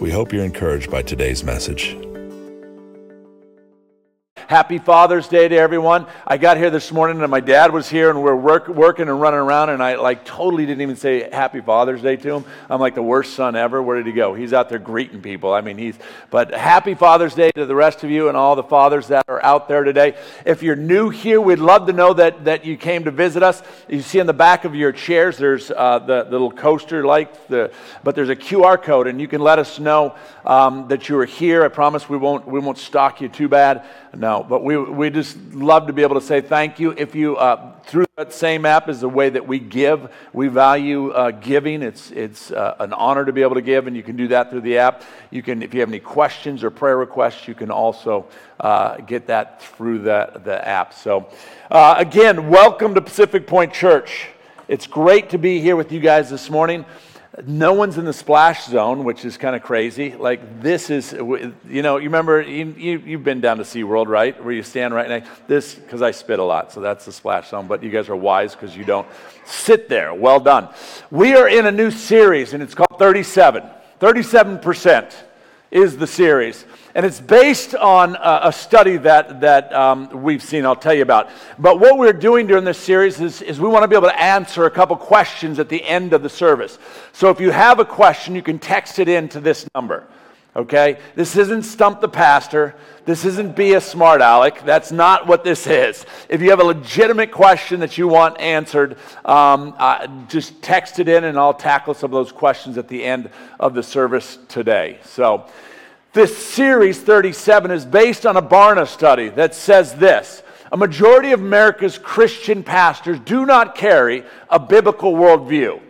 We hope you're encouraged by today's message. Happy Father's Day to everyone. I got here this morning and my dad was here and we are work, working and running around and I like totally didn't even say Happy Father's Day to him. I'm like the worst son ever. Where did he go? He's out there greeting people. I mean, he's, but Happy Father's Day to the rest of you and all the fathers that are out there today. If you're new here, we'd love to know that, that you came to visit us. You see in the back of your chairs, there's uh, the, the little coaster like the, but there's a QR code and you can let us know um, that you are here. I promise we won't, we won't stalk you too bad. No, but we, we just love to be able to say thank you. If you, uh, through that same app, is the way that we give. We value uh, giving. It's, it's uh, an honor to be able to give, and you can do that through the app. You can, if you have any questions or prayer requests, you can also uh, get that through the, the app. So, uh, again, welcome to Pacific Point Church. It's great to be here with you guys this morning. No one's in the splash zone, which is kind of crazy. Like this is, you know, you remember you, you have been down to SeaWorld, right? Where you stand right now. This because I spit a lot, so that's the splash zone. But you guys are wise because you don't sit there. Well done. We are in a new series, and it's called 37. 37 percent is the series. And it's based on a, study that, that um, we've seen, I'll tell you about. But what we're doing during this series is, is we want to be able to answer a couple questions at the end of the service. So if you have a question, you can text it in to this number. Okay? This isn't Stump the Pastor. This isn't Be a Smart Aleck. That's not what this is. If you have a legitimate question that you want answered, um, uh, just text it in and I'll tackle some of those questions at the end of the service today. So, this series 37 is based on a Barna study that says this a majority of America's Christian pastors do not carry a biblical worldview.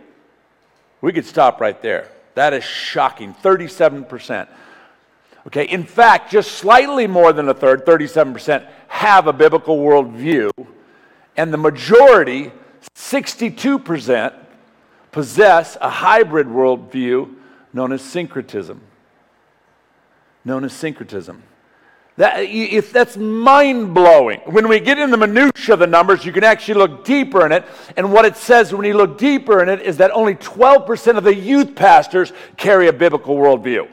We could stop right there. That is shocking 37%. Okay, in fact, just slightly more than a third, 37%, have a biblical worldview, and the majority, 62%, possess a hybrid worldview known as syncretism known as syncretism. That, if that's mind blowing. When we get in the minutiae of the numbers, you can actually look deeper in it. And what it says when you look deeper in it is that only 12% of the youth pastors carry a biblical worldview.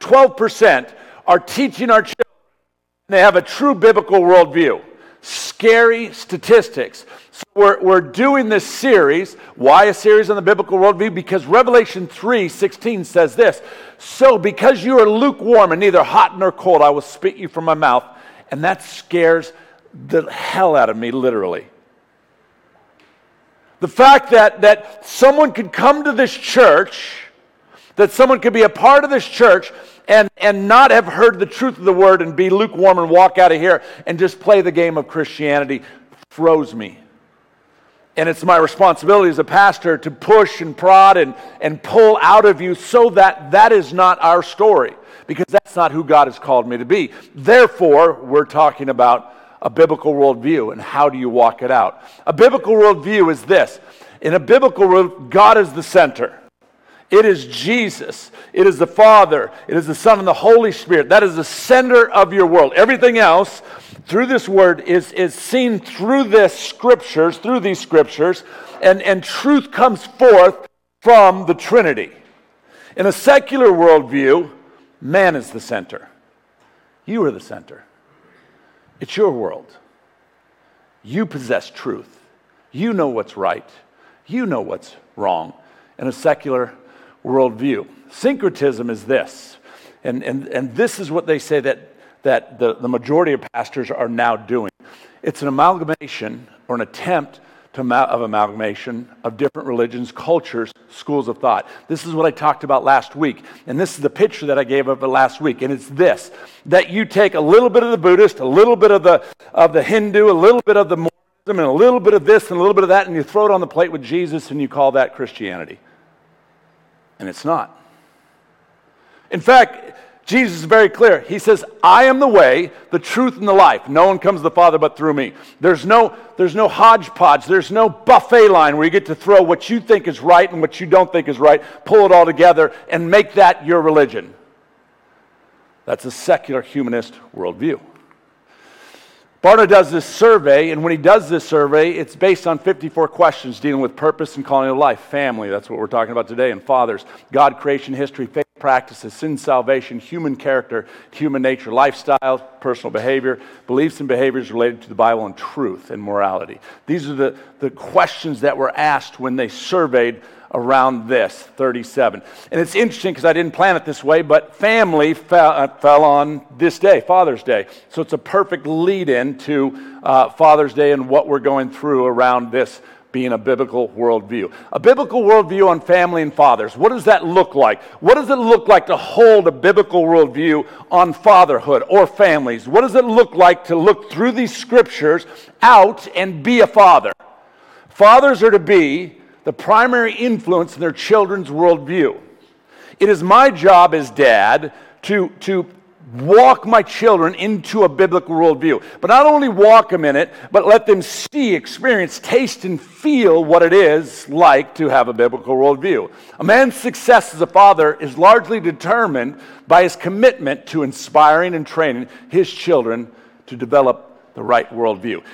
12% are teaching our children they have a true biblical worldview. Scary statistics. So we're, we're doing this series. Why a series on the biblical worldview? Because Revelation 3 16 says this So, because you are lukewarm and neither hot nor cold, I will spit you from my mouth. And that scares the hell out of me, literally. The fact that, that someone could come to this church, that someone could be a part of this church, and, and not have heard the truth of the word and be lukewarm and walk out of here and just play the game of Christianity throws me. And it's my responsibility as a pastor to push and prod and, and pull out of you so that that is not our story, because that's not who God has called me to be. Therefore, we're talking about a biblical worldview and how do you walk it out. A biblical worldview is this in a biblical world, God is the center. It is Jesus. It is the Father. It is the Son and the Holy Spirit. That is the center of your world. Everything else through this word is, is seen through this scriptures, through these scriptures, and, and truth comes forth from the Trinity. In a secular worldview, man is the center. You are the center. It's your world. You possess truth. You know what's right. You know what's wrong. In a secular worldview, syncretism is this. And, and, and this is what they say that that the, the majority of pastors are now doing. It's an amalgamation or an attempt to, of amalgamation of different religions, cultures, schools of thought. This is what I talked about last week. And this is the picture that I gave of it last week. And it's this that you take a little bit of the Buddhist, a little bit of the, of the Hindu, a little bit of the Mormonism, and a little bit of this and a little bit of that, and you throw it on the plate with Jesus and you call that Christianity. And it's not. In fact, Jesus is very clear. He says, I am the way, the truth, and the life. No one comes to the Father but through me. There's no, there's no hodgepodge. There's no buffet line where you get to throw what you think is right and what you don't think is right, pull it all together, and make that your religion. That's a secular humanist worldview. Barna does this survey, and when he does this survey, it's based on 54 questions dealing with purpose and calling of life, family, that's what we're talking about today, and fathers, God, creation, history, faith, practices, sin, salvation, human character, human nature, lifestyle, personal behavior, beliefs and behaviors related to the Bible, and truth and morality. These are the, the questions that were asked when they surveyed around this 37. And it's interesting because I didn't plan it this way, but family fell, uh, fell, on this day, Father's Day. So it's a perfect lead in to uh, Father's Day and what we're going through around this being a biblical worldview. A biblical worldview on family and fathers. What does that look like? What does it look like to hold a biblical worldview on fatherhood or families? What does it look like to look through these scriptures out and be a father? Fathers are to be the primary influence in their children's worldview. It is my job as dad to, to walk my children into a biblical worldview. But not only walk them in it, but let them see, experience, taste, and feel what it is like to have a biblical worldview. A man's success as a father is largely determined by his commitment to inspiring and training his children to develop the right worldview.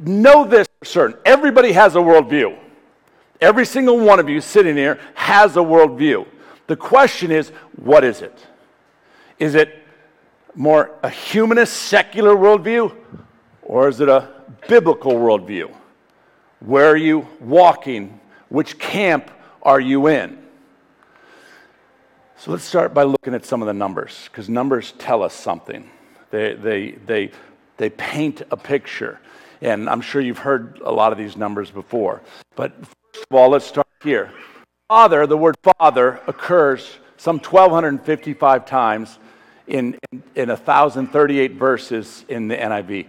Know this for certain everybody has a worldview. Every single one of you sitting here has a worldview. The question is, what is it? Is it more a humanist, secular worldview, or is it a biblical worldview? Where are you walking? Which camp are you in? So let's start by looking at some of the numbers, because numbers tell us something. They, they, they, they paint a picture. And I'm sure you've heard a lot of these numbers before. But First of all, let's start here. Father, the word father occurs some 1,255 times in, in, in 1,038 verses in the NIV.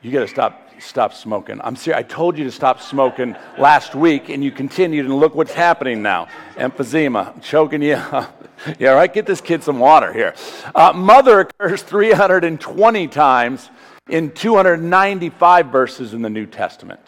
You got to stop, stop smoking. I'm serious. I told you to stop smoking last week, and you continued, and look what's happening now. Emphysema, choking you yeah, right? Get this kid some water here. Uh, mother occurs 320 times in 295 verses in the New Testament.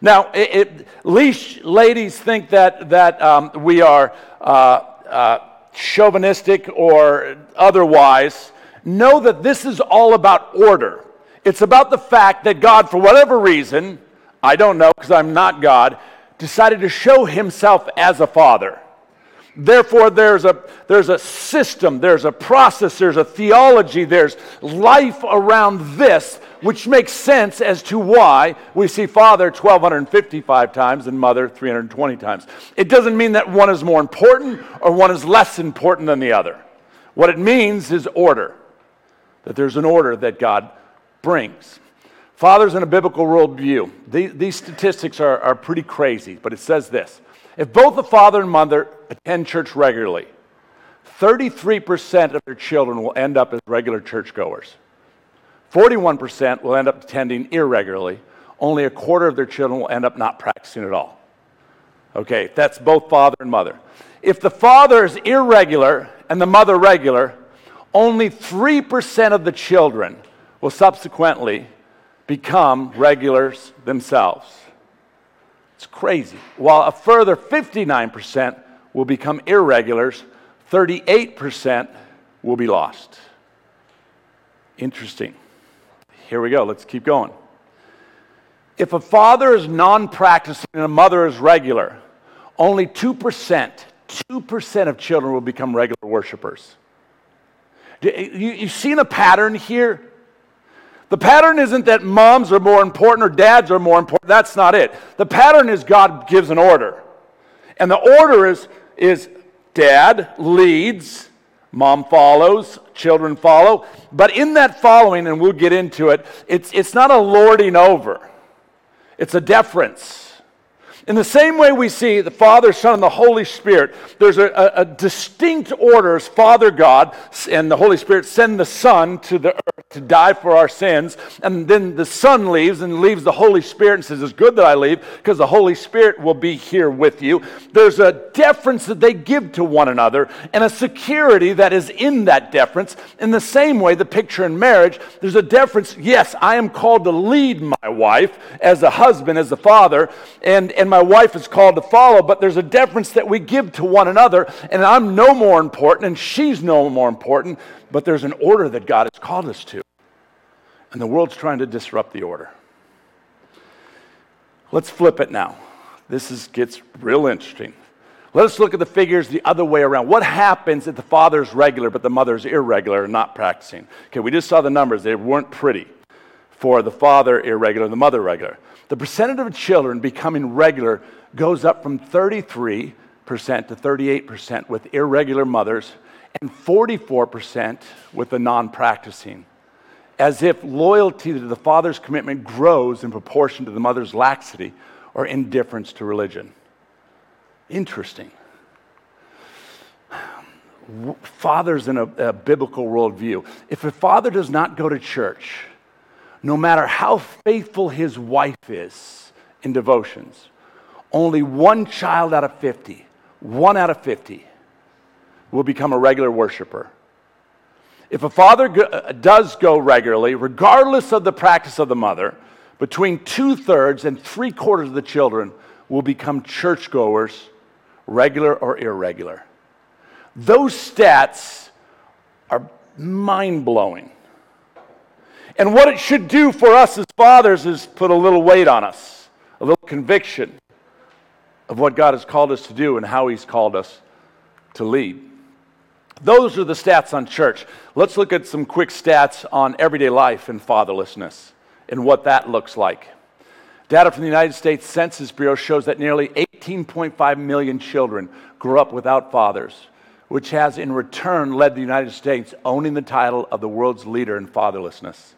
Now, it, it, least ladies think that, that um, we are uh, uh, chauvinistic or otherwise. Know that this is all about order. It's about the fact that God, for whatever reason, I don't know because I'm not God, decided to show himself as a father. Therefore, there's a, there's a system, there's a process, there's a theology, there's life around this, which makes sense as to why we see Father 1,255 times and Mother 320 times. It doesn't mean that one is more important or one is less important than the other. What it means is order, that there's an order that God brings. Fathers in a biblical worldview, these, these statistics are, are pretty crazy, but it says this if both the father and mother attend church regularly, 33% of their children will end up as regular churchgoers. 41% will end up attending irregularly. Only a quarter of their children will end up not practicing at all. Okay, that's both father and mother. If the father is irregular and the mother regular, only 3% of the children will subsequently become regulars themselves. It's crazy. While a further 59% will become irregulars, 38% will be lost. Interesting. Here we go. Let's keep going. If a father is non practicing and a mother is regular, only 2%, 2% of children will become regular worshipers. You, you seen a pattern here? The pattern isn't that moms are more important or dads are more important. That's not it. The pattern is God gives an order. And the order is, is dad leads, mom follows, children follow. But in that following, and we'll get into it, it's, it's not a lording over, it's a deference. In the same way we see the Father, Son, and the Holy Spirit, there's a, a, a, distinct order as Father God and the Holy Spirit send the Son to the earth to die for our sins. And then the Son leaves and leaves the Holy Spirit and says, It's good that I leave because the Holy Spirit will be here with you. There's a deference that they give to one another and a security that is in that deference. In the same way, the picture in marriage, there's a deference. Yes, I am called to lead my wife as a husband, as a father, and, and my wife is called to follow, but there's a deference that we give to one another, and I'm no more important, and she's no more important, but there's an order that God has called us to. And the world's trying to disrupt the order. Let's flip it now. This is, gets real interesting. Let us look at the figures the other way around. What happens if the father's regular but the mother's irregular and not practicing? Okay, we just saw the numbers. They weren't pretty for the father irregular the mother regular the percentage of children becoming regular goes up from 33% to 38% with irregular mothers and 44% with the non practicing. As if loyalty to the father's commitment grows in proportion to the mother's laxity or indifference to religion. Interesting. Fathers in a, a biblical worldview. If a father does not go to church, no matter how faithful his wife is in devotions, only one child out of 50, one out of 50, will become a regular worshiper. If a father go, uh, does go regularly, regardless of the practice of the mother, between two thirds and three quarters of the children will become churchgoers, regular or irregular. Those stats are mind blowing. And what it should do for us as fathers is put a little weight on us, a little conviction of what God has called us to do and how He's called us to lead. Those are the stats on church. Let's look at some quick stats on everyday life and fatherlessness and what that looks like. Data from the United States Census Bureau shows that nearly 18.5 million children grew up without fathers, which has in return led the United States owning the title of the world's leader in fatherlessness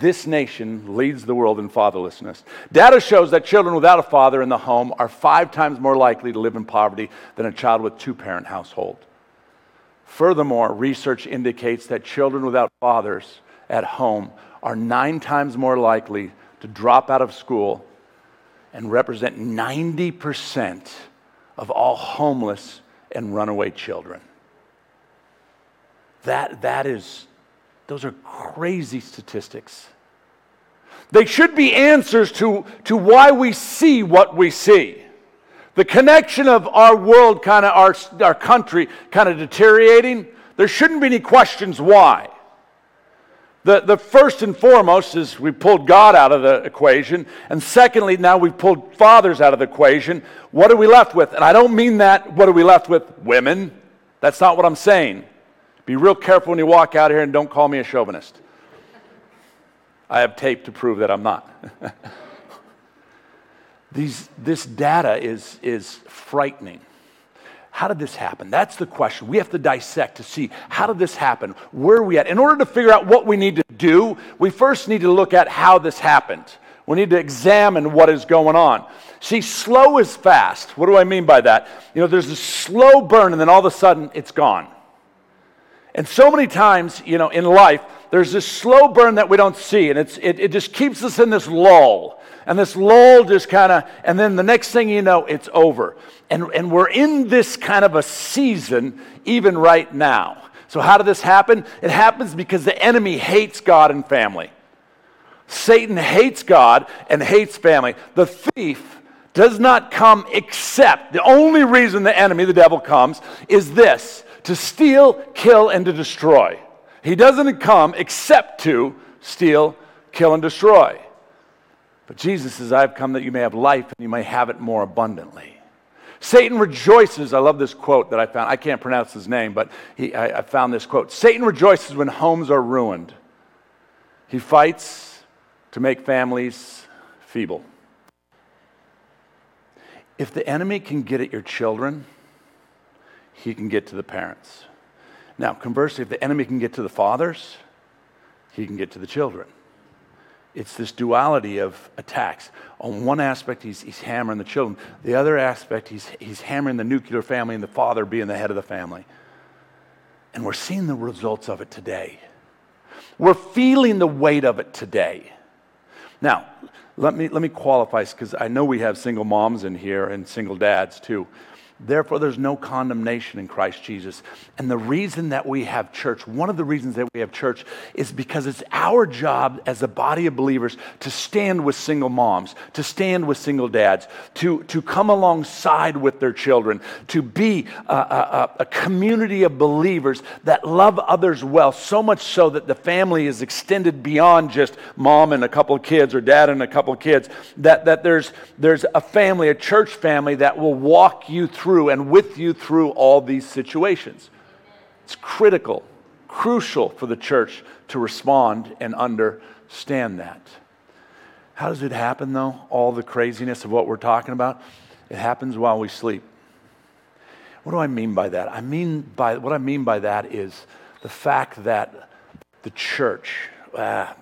this nation leads the world in fatherlessness. Data shows that children without a father in the home are five times more likely to live in poverty than a child with two parent household. Furthermore, research indicates that children without fathers at home are nine times more likely to drop out of school and represent 90% of all homeless and runaway children. That, that is those are crazy statistics. They should be answers to, to why we see what we see. The connection of our world, kind of our, our country, kind of deteriorating, there shouldn't be any questions why. The, the first and foremost is we pulled God out of the equation. And secondly, now we've pulled fathers out of the equation. What are we left with? And I don't mean that, what are we left with? Women. That's not what I'm saying. Be real careful when you walk out here and don't call me a chauvinist. I have tape to prove that I'm not. These, this data is, is frightening. How did this happen? That's the question. We have to dissect to see how did this happen? Where are we at? In order to figure out what we need to do, we first need to look at how this happened. We need to examine what is going on. See, slow is fast. What do I mean by that? You know, there's a slow burn and then all of a sudden it's gone. And so many times, you know, in life, there's this slow burn that we don't see, and it's, it, it just keeps us in this lull. And this lull just kind of, and then the next thing you know, it's over. And, and we're in this kind of a season even right now. So, how did this happen? It happens because the enemy hates God and family. Satan hates God and hates family. The thief does not come except, the only reason the enemy, the devil, comes is this to steal, kill, and to destroy. He doesn't come except to steal, kill, and destroy. But Jesus says, I've come that you may have life and you may have it more abundantly. Satan rejoices. I love this quote that I found. I can't pronounce his name, but he, I, I found this quote Satan rejoices when homes are ruined. He fights to make families feeble. If the enemy can get at your children, he can get to the parents. Now, conversely, if the enemy can get to the fathers, he can get to the children. it's this duality of attacks. On one aspect, he's, he's hammering the children. The other aspect, he's, he's hammering the nuclear family and the father being the head of the family. And we're seeing the results of it today. We're feeling the weight of it today. Now, let me, let me qualify because I know we have single moms in here and single dads too. Therefore, there's no condemnation in Christ Jesus. And the reason that we have church, one of the reasons that we have church, is because it's our job as a body of believers to stand with single moms, to stand with single dads, to, to come alongside with their children, to be a, a, a community of believers that love others well, so much so that the family is extended beyond just mom and a couple of kids or dad and a couple of kids, that, that there's, there's a family, a church family that will walk you through through and with you through all these situations. It's critical, crucial for the church to respond and understand that. How does it happen, though? All the craziness of what we're talking about? It happens while we sleep. What do I mean by that? I mean by what I mean by that is the fact that the church, ah,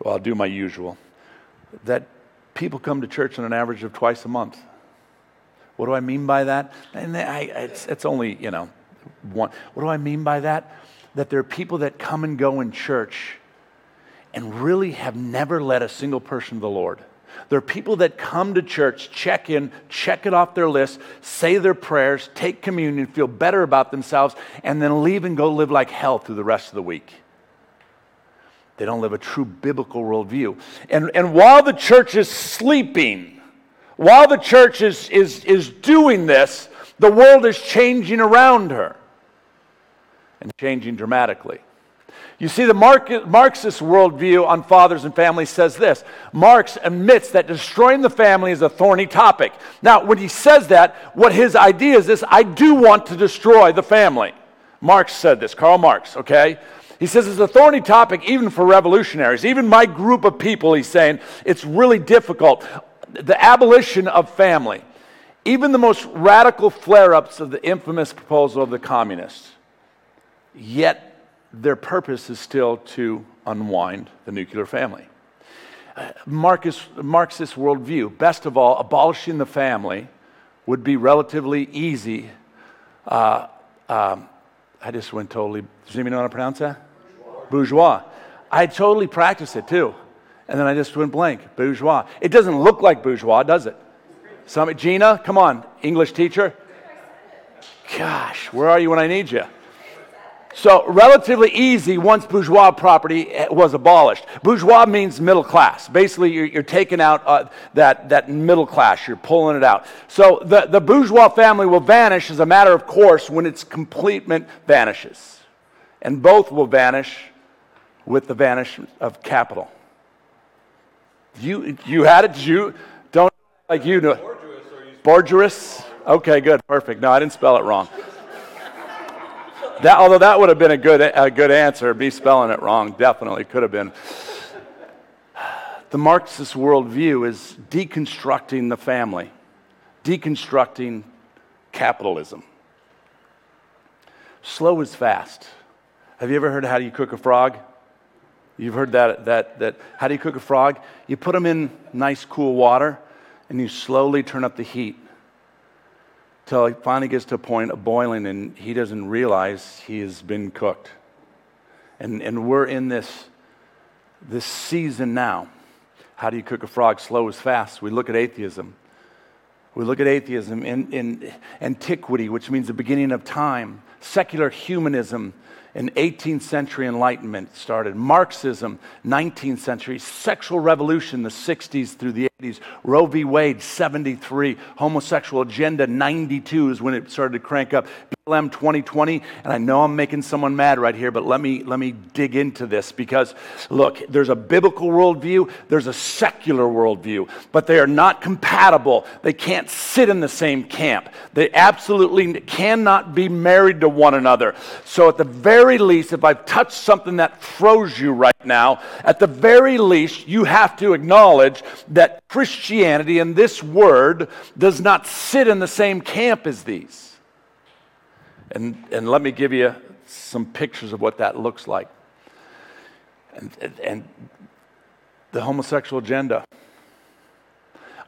well, I'll do my usual, that people come to church on an average of twice a month. What do I mean by that? And I, it's, it's only, you know, one. What do I mean by that? That there are people that come and go in church and really have never led a single person to the Lord. There are people that come to church, check in, check it off their list, say their prayers, take communion, feel better about themselves, and then leave and go live like hell through the rest of the week. They don't live a true biblical worldview. And, and while the church is sleeping, while the church is, is, is doing this, the world is changing around her and changing dramatically. You see, the Marxist worldview on fathers and families says this Marx admits that destroying the family is a thorny topic. Now, when he says that, what his idea is this I do want to destroy the family. Marx said this, Karl Marx, okay? He says it's a thorny topic even for revolutionaries. Even my group of people, he's saying, it's really difficult the abolition of family, even the most radical flare ups of the infamous proposal of the communists. Yet their purpose is still to unwind the nuclear family. Uh, Marcus, Marxist worldview, best of all, abolishing the family would be relatively easy. Uh, um, I just went totally, does anybody know how to pronounce that? Bourgeois. Bourgeois. I totally practiced it too. And then I just went blank. Bourgeois. It doesn't look like bourgeois, does it? Some, Gina, come on, English teacher. Gosh, where are you when I need you? So, relatively easy once bourgeois property eh, was abolished. Bourgeois means middle class. Basically, you're, you're taking out uh, that, that middle class, you're pulling it out. So, the, the bourgeois family will vanish as a matter of course when its completement vanishes. And both will vanish with the vanish of capital. You, you had it? You don't like you know. Borgerous. Okay, good, perfect. No, I didn't spell it wrong. That, although that would have been a good, a good answer, be spelling it wrong, definitely could have been. The Marxist worldview is deconstructing the family, deconstructing capitalism. Slow is fast. Have you ever heard how you cook a frog? You've heard that, that, that. How do you cook a frog? You put them in nice, cool water, and you slowly turn up the heat till it finally gets to a point of boiling, and he doesn't realize he has been cooked. And, and we're in this, this season now. How do you cook a frog? Slow is fast. We look at atheism. We look at atheism in, in antiquity, which means the beginning of time, secular humanism, in 18th century enlightenment started. Marxism 19th century. Sexual revolution the 60s through the 80s roe v wade 73 homosexual agenda 92 is when it started to crank up BLM 2020, and I know I'm making someone mad right here, but let me, let me dig into this because, look, there's a biblical worldview, there's a secular worldview, but they are not compatible. They can't sit in the same camp. They absolutely cannot be married to one another. So, at the very least, if I've touched something that froze you right now, at the very least, you have to acknowledge that Christianity and this word does not sit in the same camp as these. And, and let me give you some pictures of what that looks like. And, and the homosexual agenda.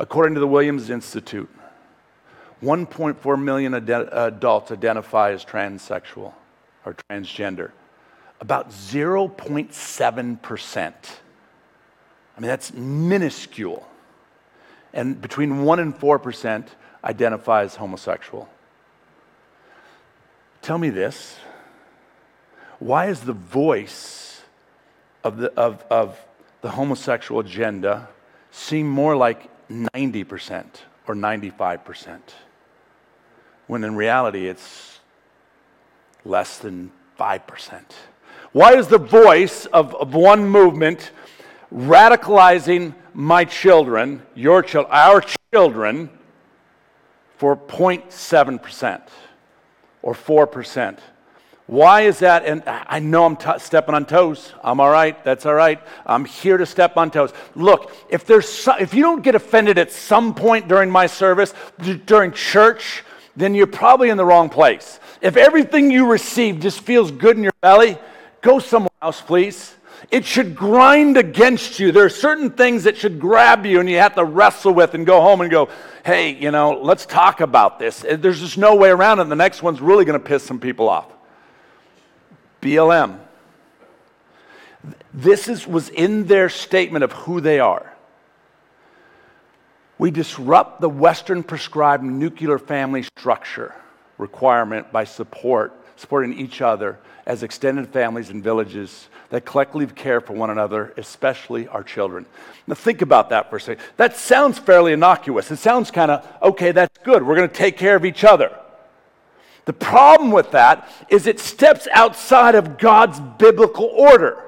According to the Williams Institute, 1.4 million ad- adults identify as transsexual or transgender. About 0.7%. I mean, that's minuscule. And between 1 and 4% identify as homosexual. Tell me this why is the voice of the, of, of the homosexual agenda seem more like 90% or 95%, when in reality it's less than 5%? Why is the voice of, of one movement radicalizing my children, your children, our children, for 0.7% or 4%? Why is that? And I know I'm t- stepping on toes. I'm all right. That's all right. I'm here to step on toes. Look, if there's so, if you don't get offended at some point during my service, d- during church, then you're probably in the wrong place. If everything you receive just feels good in your belly, go somewhere else, please. It should grind against you. There are certain things that should grab you and you have to wrestle with and go home and go, hey, you know, let's talk about this. Uh, there's just no way around it. The next one's really going to piss some people off. BLM. This is, was in their statement of who they are. We disrupt the Western prescribed nuclear family structure requirement by support, supporting each other as extended families and villages that collectively care for one another, especially our children. Now, think about that for a second. That sounds fairly innocuous. It sounds kind of, okay, that's good. We're going to take care of each other. The problem with that is it steps outside of God's biblical order.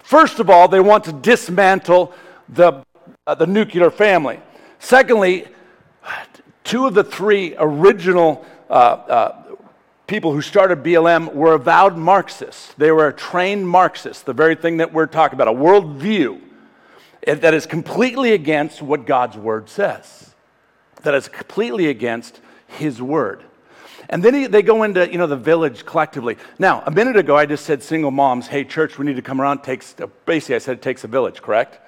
First of all, they want to dismantle the, uh, the nuclear family. Secondly, two of the three original uh, uh, people who started BLM were avowed Marxists. They were trained Marxist, the very thing that we're talking about, a worldview eh, that is completely against what God's word says, that is completely against his word. And then he, they go into, you know, the village collectively. Now, a minute ago, I just said single moms, hey, church, we need to come around. Takes, basically, I said it takes a village, correct?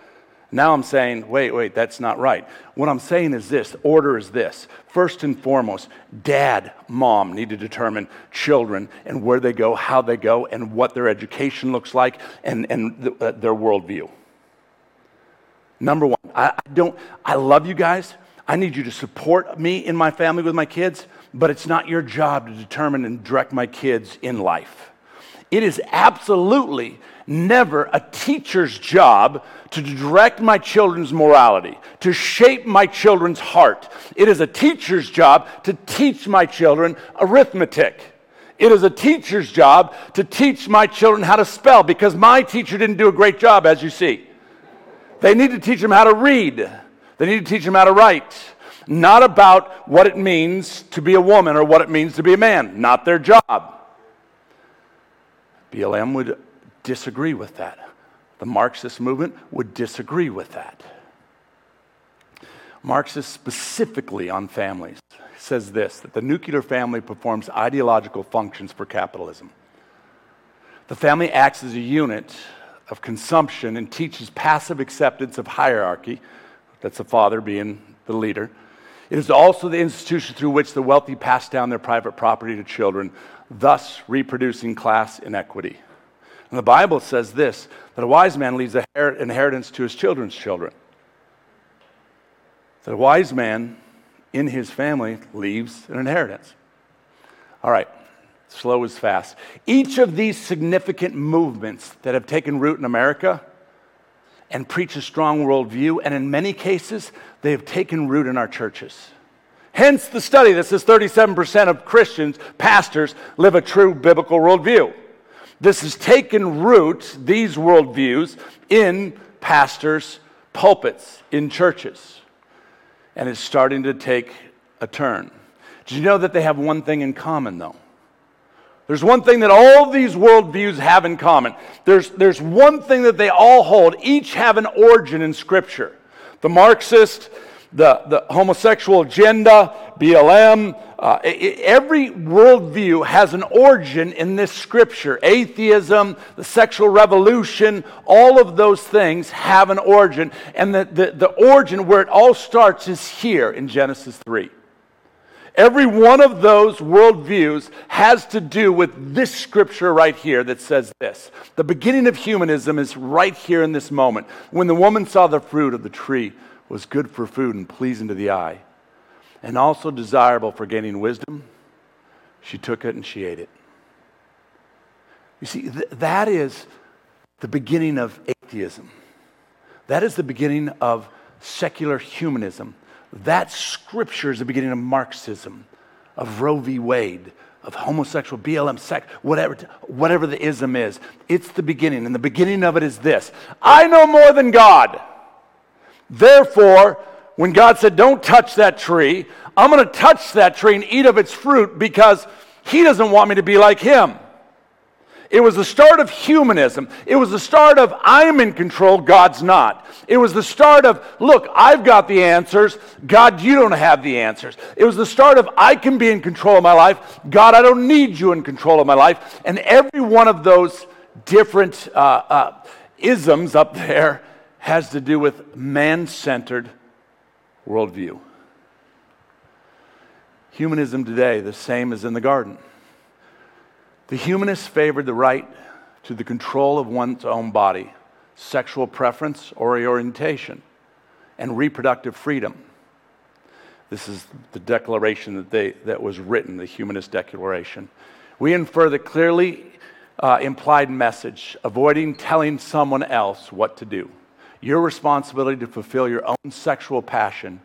Now I'm saying, wait, wait, that's not right. What I'm saying is this order is this. First and foremost, dad, mom need to determine children and where they go, how they go, and what their education looks like and, and the, uh, their worldview. Number one, I, I don't, I love you guys. I need you to support me in my family with my kids, but it's not your job to determine and direct my kids in life. It is absolutely never a teacher's job to direct my children's morality, to shape my children's heart. It is a teacher's job to teach my children arithmetic. It is a teacher's job to teach my children how to spell because my teacher didn't do a great job, as you see. They need to teach them how to read, they need to teach them how to write. Not about what it means to be a woman or what it means to be a man, not their job. BLM would disagree with that. The Marxist movement would disagree with that. Marxist specifically on families says this that the nuclear family performs ideological functions for capitalism. The family acts as a unit of consumption and teaches passive acceptance of hierarchy. That's the father being the leader. It is also the institution through which the wealthy pass down their private property to children, thus reproducing class inequity. And the Bible says this that a wise man leaves an inheritance to his children's children. That a wise man in his family leaves an inheritance. All right, slow is fast. Each of these significant movements that have taken root in America and preach a strong worldview, and in many cases, they have taken root in our churches. Hence the study that says 37% of Christians, pastors, live a true biblical worldview. This has taken root, these worldviews, in pastors' pulpits, in churches. And it's starting to take a turn. Did you know that they have one thing in common, though? There's one thing that all these worldviews have in common. There's, there's one thing that they all hold. Each have an origin in Scripture. The Marxist the, the homosexual agenda, BLM, uh, every worldview has an origin in this scripture. Atheism, the sexual revolution, all of those things have an origin. And the, the, the origin where it all starts is here in Genesis 3. Every one of those worldviews has to do with this scripture right here that says this. The beginning of humanism is right here in this moment. When the woman saw the fruit of the tree was good for food and pleasing to the eye, and also desirable for gaining wisdom, she took it and she ate it. You see, th- that is the beginning of atheism. That is the beginning of secular humanism. That scripture is the beginning of Marxism, of Roe v. Wade, of homosexual, BLM, sex, whatever, whatever the ism is. It's the beginning. And the beginning of it is this I know more than God. Therefore, when God said, Don't touch that tree, I'm going to touch that tree and eat of its fruit because He doesn't want me to be like Him. It was the start of humanism. It was the start of I'm in control, God's not. It was the start of, look, I've got the answers, God, you don't have the answers. It was the start of I can be in control of my life, God, I don't need you in control of my life. And every one of those different uh, uh, isms up there has to do with man centered worldview. Humanism today, the same as in the garden. The humanists favored the right to the control of one's own body, sexual preference or orientation, and reproductive freedom. This is the declaration that, they, that was written, the Humanist Declaration. We infer the clearly uh, implied message, avoiding telling someone else what to do. Your responsibility to fulfill your own sexual passion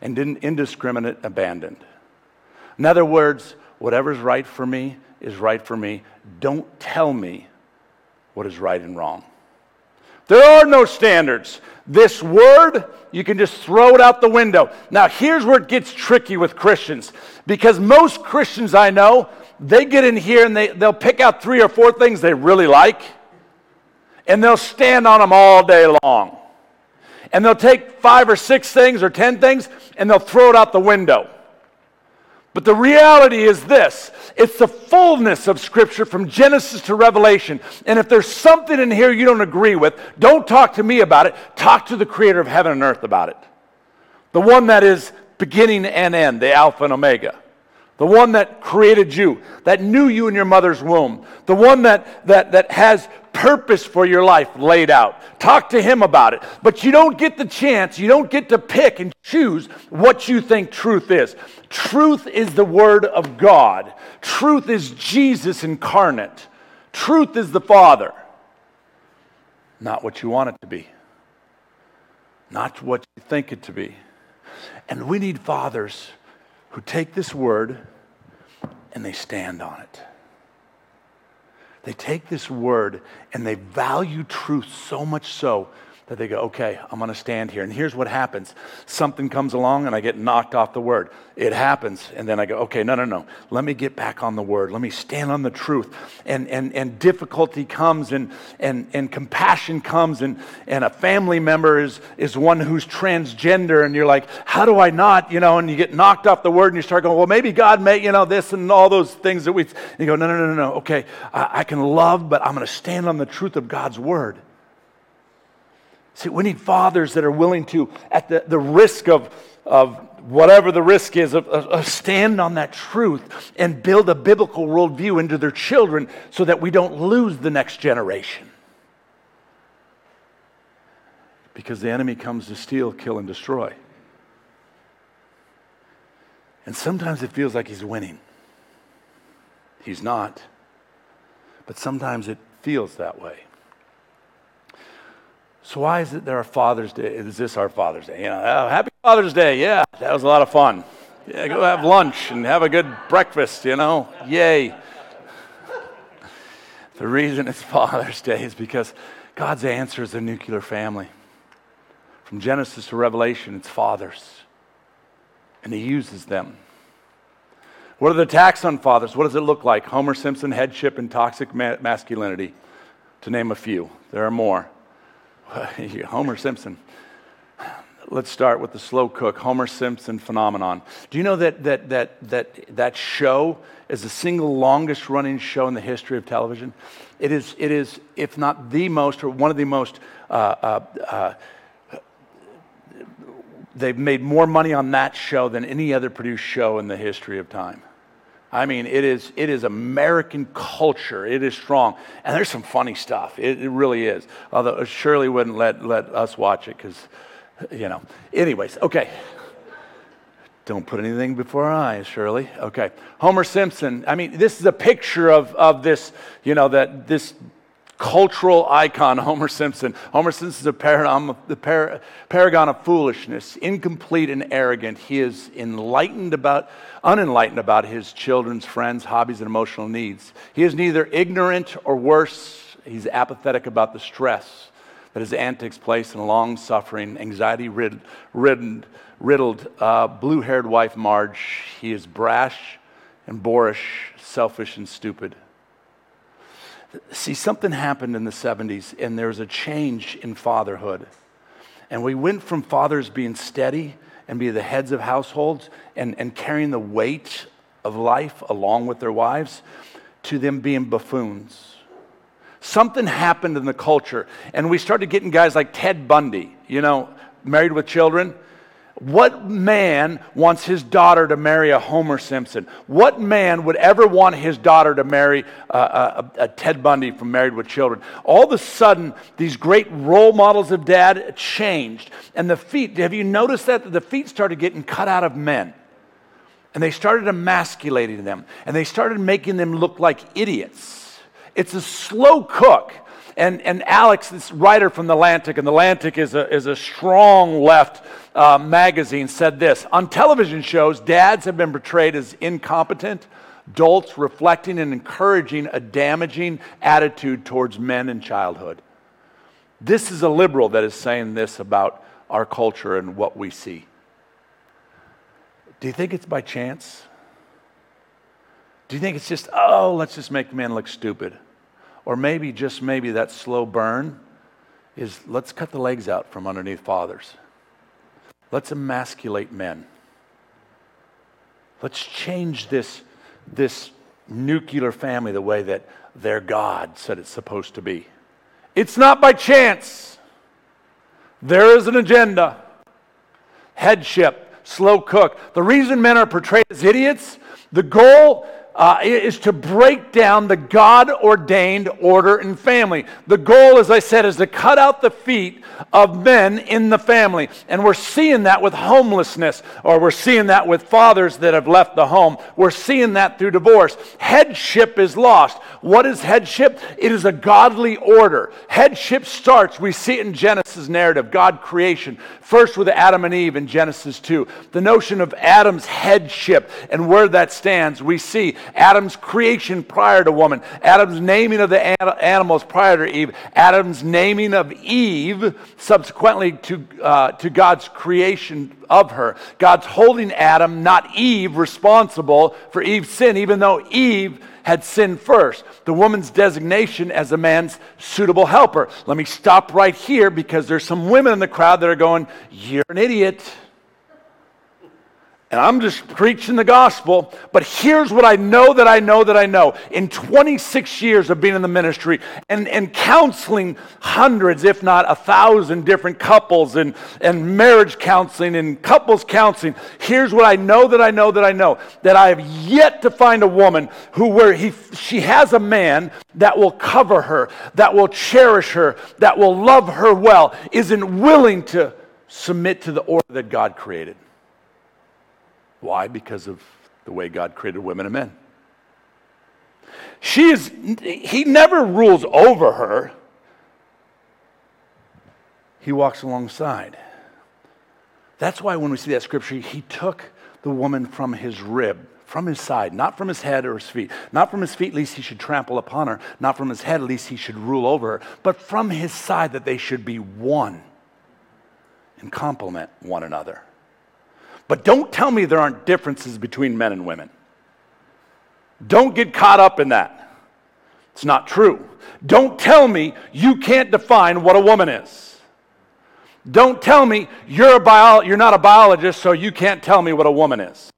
and in indiscriminate abandon. In other words, whatever's right for me is right for me. Don't tell me what is right and wrong. There are no standards. This word, you can just throw it out the window. Now, here's where it gets tricky with Christians because most Christians I know, they get in here and they, they'll pick out three or four things they really like and they'll stand on them all day long. And they'll take five or six things or ten things and they'll throw it out the window. But the reality is this it's the fullness of Scripture from Genesis to Revelation. And if there's something in here you don't agree with, don't talk to me about it. Talk to the Creator of heaven and earth about it. The one that is beginning and end, the Alpha and Omega. The one that created you, that knew you in your mother's womb. The one that, that, that has purpose for your life laid out. Talk to him about it. But you don't get the chance, you don't get to pick and choose what you think truth is. Truth is the Word of God, truth is Jesus incarnate, truth is the Father. Not what you want it to be, not what you think it to be. And we need fathers who take this Word and they stand on it. They take this word and they value truth so much so that they go, okay, I'm going to stand here. And here's what happens something comes along and I get knocked off the word. It happens. And then I go, okay, no, no, no. Let me get back on the word. Let me stand on the truth. And, and, and difficulty comes and, and, and compassion comes. And, and a family member is, is one who's transgender. And you're like, how do I not? You know, and you get knocked off the word and you start going, well, maybe God may, you know, this and all those things that we, you go, no, no, no, no, no. Okay, I, I can love, but I'm going to stand on the truth of God's word. See, we need fathers that are willing to, at the, the risk of, of whatever the risk is, of, of, of stand on that truth and build a biblical worldview into their children so that we don't lose the next generation. Because the enemy comes to steal, kill, and destroy. And sometimes it feels like he's winning. He's not. But sometimes it feels that way. So why is it there are Father's Day? Is this our Father's Day? You know, oh, happy Father's Day. Yeah, that was a lot of fun. Yeah, go have lunch and have a good breakfast, you know. Yay. The reason it's Father's Day is because God's answer is a nuclear family. From Genesis to Revelation, it's fathers. And he uses them. What are the attacks on fathers? What does it look like? Homer Simpson, headship, and toxic ma- masculinity, to name a few. There are more. Homer Simpson. let's start with the slow cook, Homer Simpson phenomenon. Do you know that that that that that show is the single longest running show in the history of television? It is, it is if not the most, or one of the most. Uh, uh, uh, they've made more money on that show than any other produced show in the history of time. I mean, it is, it is American culture. It is strong. And there's some funny stuff. It, it really is. Although uh, Shirley wouldn't let, let us watch it because, you know. Anyways, okay. Don't put anything before our eyes, Shirley. Okay. Homer Simpson. I mean, this is a picture of, of this, you know, that this cultural icon, Homer Simpson. Homer Simpson is a paragon, the par- paragon of foolishness, incomplete and arrogant. He is enlightened about, unenlightened about his children's friends, hobbies, and emotional needs. He is neither ignorant or worse, he's apathetic about the stress that his antics place in long suffering, anxiety ridden, riddled, uh, blue haired wife, Marge. He is brash and boorish, selfish and stupid. See, something happened in the 70s, and there was a change in fatherhood. And we went from fathers being steady and be the heads of households and, and carrying the weight of life along with their wives to them being buffoons. Something happened in the culture, and we started getting guys like Ted Bundy, you know, married with children what man wants his daughter to marry a Homer Simpson? What man would ever want his daughter to marry a, a, a, Ted Bundy from Married with Children? All of a sudden, these great role models of dad changed. And the feet, have you noticed that? The feet started getting cut out of men. And they started emasculating them. And they started making them look like idiots. It's a slow cook. And, and Alex, this writer from The Atlantic, and The Atlantic is a, is a strong left uh, magazine, said this On television shows, dads have been portrayed as incompetent, dolts reflecting and encouraging a damaging attitude towards men in childhood. This is a liberal that is saying this about our culture and what we see. Do you think it's by chance? Do you think it's just, oh, let's just make men look stupid? Or maybe, just maybe, that slow burn is let's cut the legs out from underneath fathers. Let's emasculate men. Let's change this, this nuclear family the way that their God said it's supposed to be. It's not by chance. There is an agenda. Headship, slow cook. The reason men are portrayed as idiots, the goal uh, is to break down the God ordained order in family. The goal, as I said, is to cut out the feet of men in the family. And we're seeing that with homelessness, or we're seeing that with fathers that have left the home. We're seeing that through divorce. Headship is lost. What is headship? It is a godly order. Headship starts, we see it in Genesis narrative, God creation. First with Adam and Eve in Genesis 2. The notion of Adam's headship and where that stands, we see Adam's creation prior to woman, Adam's naming of the animals prior to Eve, Adam's naming of Eve subsequently to, uh, to God's creation of her. God's holding Adam, not Eve, responsible for Eve's sin, even though Eve had sinned first. The woman's designation as a man's suitable helper. Let me stop right here because there's some women in the crowd that are going, You're an idiot. And I'm just preaching the gospel, but here's what I know that I know that I know. In 26 years of being in the ministry and, and counseling hundreds, if not a thousand different couples and, and marriage counseling and couples counseling, here's what I know that I know that I know. That I have yet to find a woman who where he, she has a man that will cover her, that will cherish her, that will love her well, isn't willing to submit to the order that God created. Why? Because of the way God created women and men. She is, he never rules over her. He walks alongside. That's why when we see that scripture, he took the woman from his rib, from his side, not from his head or his feet. Not from his feet, lest he should trample upon her. Not from his head, lest he should rule over her. But from his side, that they should be one and complement one another. But don't tell me there aren't differences between men and women. Don't get caught up in that. It's not true. Don't tell me you can't define what a woman is. Don't tell me you're, a bio- you're not a biologist, so you can't tell me what a woman is.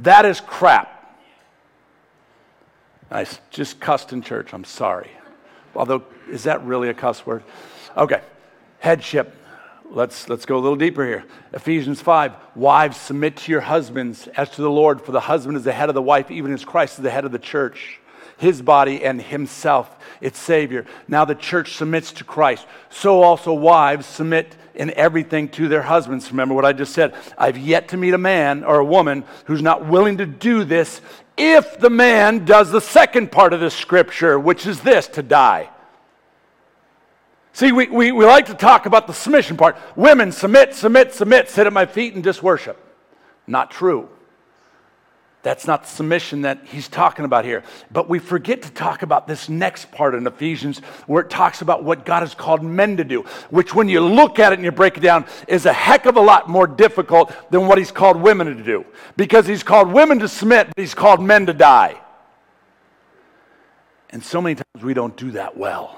That is crap. I just cussed in church. I'm sorry. Although, is that really a cuss word? Okay. Headship. Let's, let's go a little deeper here. Ephesians 5 Wives, submit to your husbands as to the Lord, for the husband is the head of the wife, even as Christ is the head of the church, his body, and himself, its Savior. Now the church submits to Christ. So also wives submit in everything to their husbands. Remember what I just said. I've yet to meet a man or a woman who's not willing to do this if the man does the second part of the scripture, which is this to die. See, we, we, we like to talk about the submission part. Women, submit, submit, submit, sit at my feet and just worship. Not true. That's not the submission that he's talking about here. But we forget to talk about this next part in Ephesians where it talks about what God has called men to do, which, when you look at it and you break it down, is a heck of a lot more difficult than what he's called women to do. Because he's called women to submit, but he's called men to die. And so many times we don't do that well.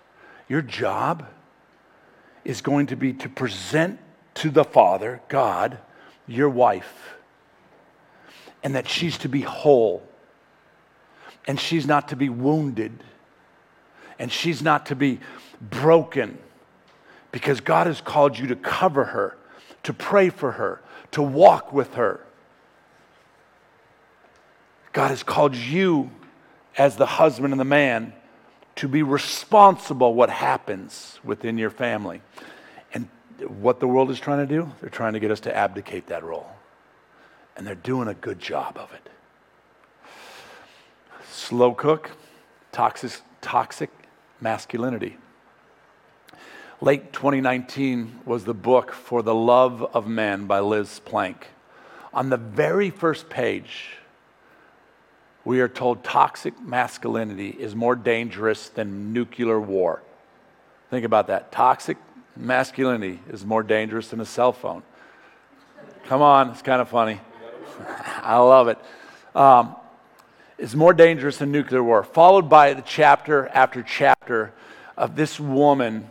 your job is going to be to present to the Father, God, your wife, and that she's to be whole, and she's not to be wounded, and she's not to be broken, because God has called you to cover her, to pray for her, to walk with her. God has called you as the husband and the man to be responsible what happens within your family. And what the world is trying to do, they're trying to get us to abdicate that role. And they're doing a good job of it. Slow cook, toxic, toxic masculinity. Late 2019 was the book For the Love of Men by Liz Plank. On the very first page, we are told toxic masculinity is more dangerous than nuclear war. Think about that. Toxic masculinity is more dangerous than a cell phone. Come on, it's kind of funny. I love it. Um, it's more dangerous than nuclear war. Followed by the chapter after chapter of this woman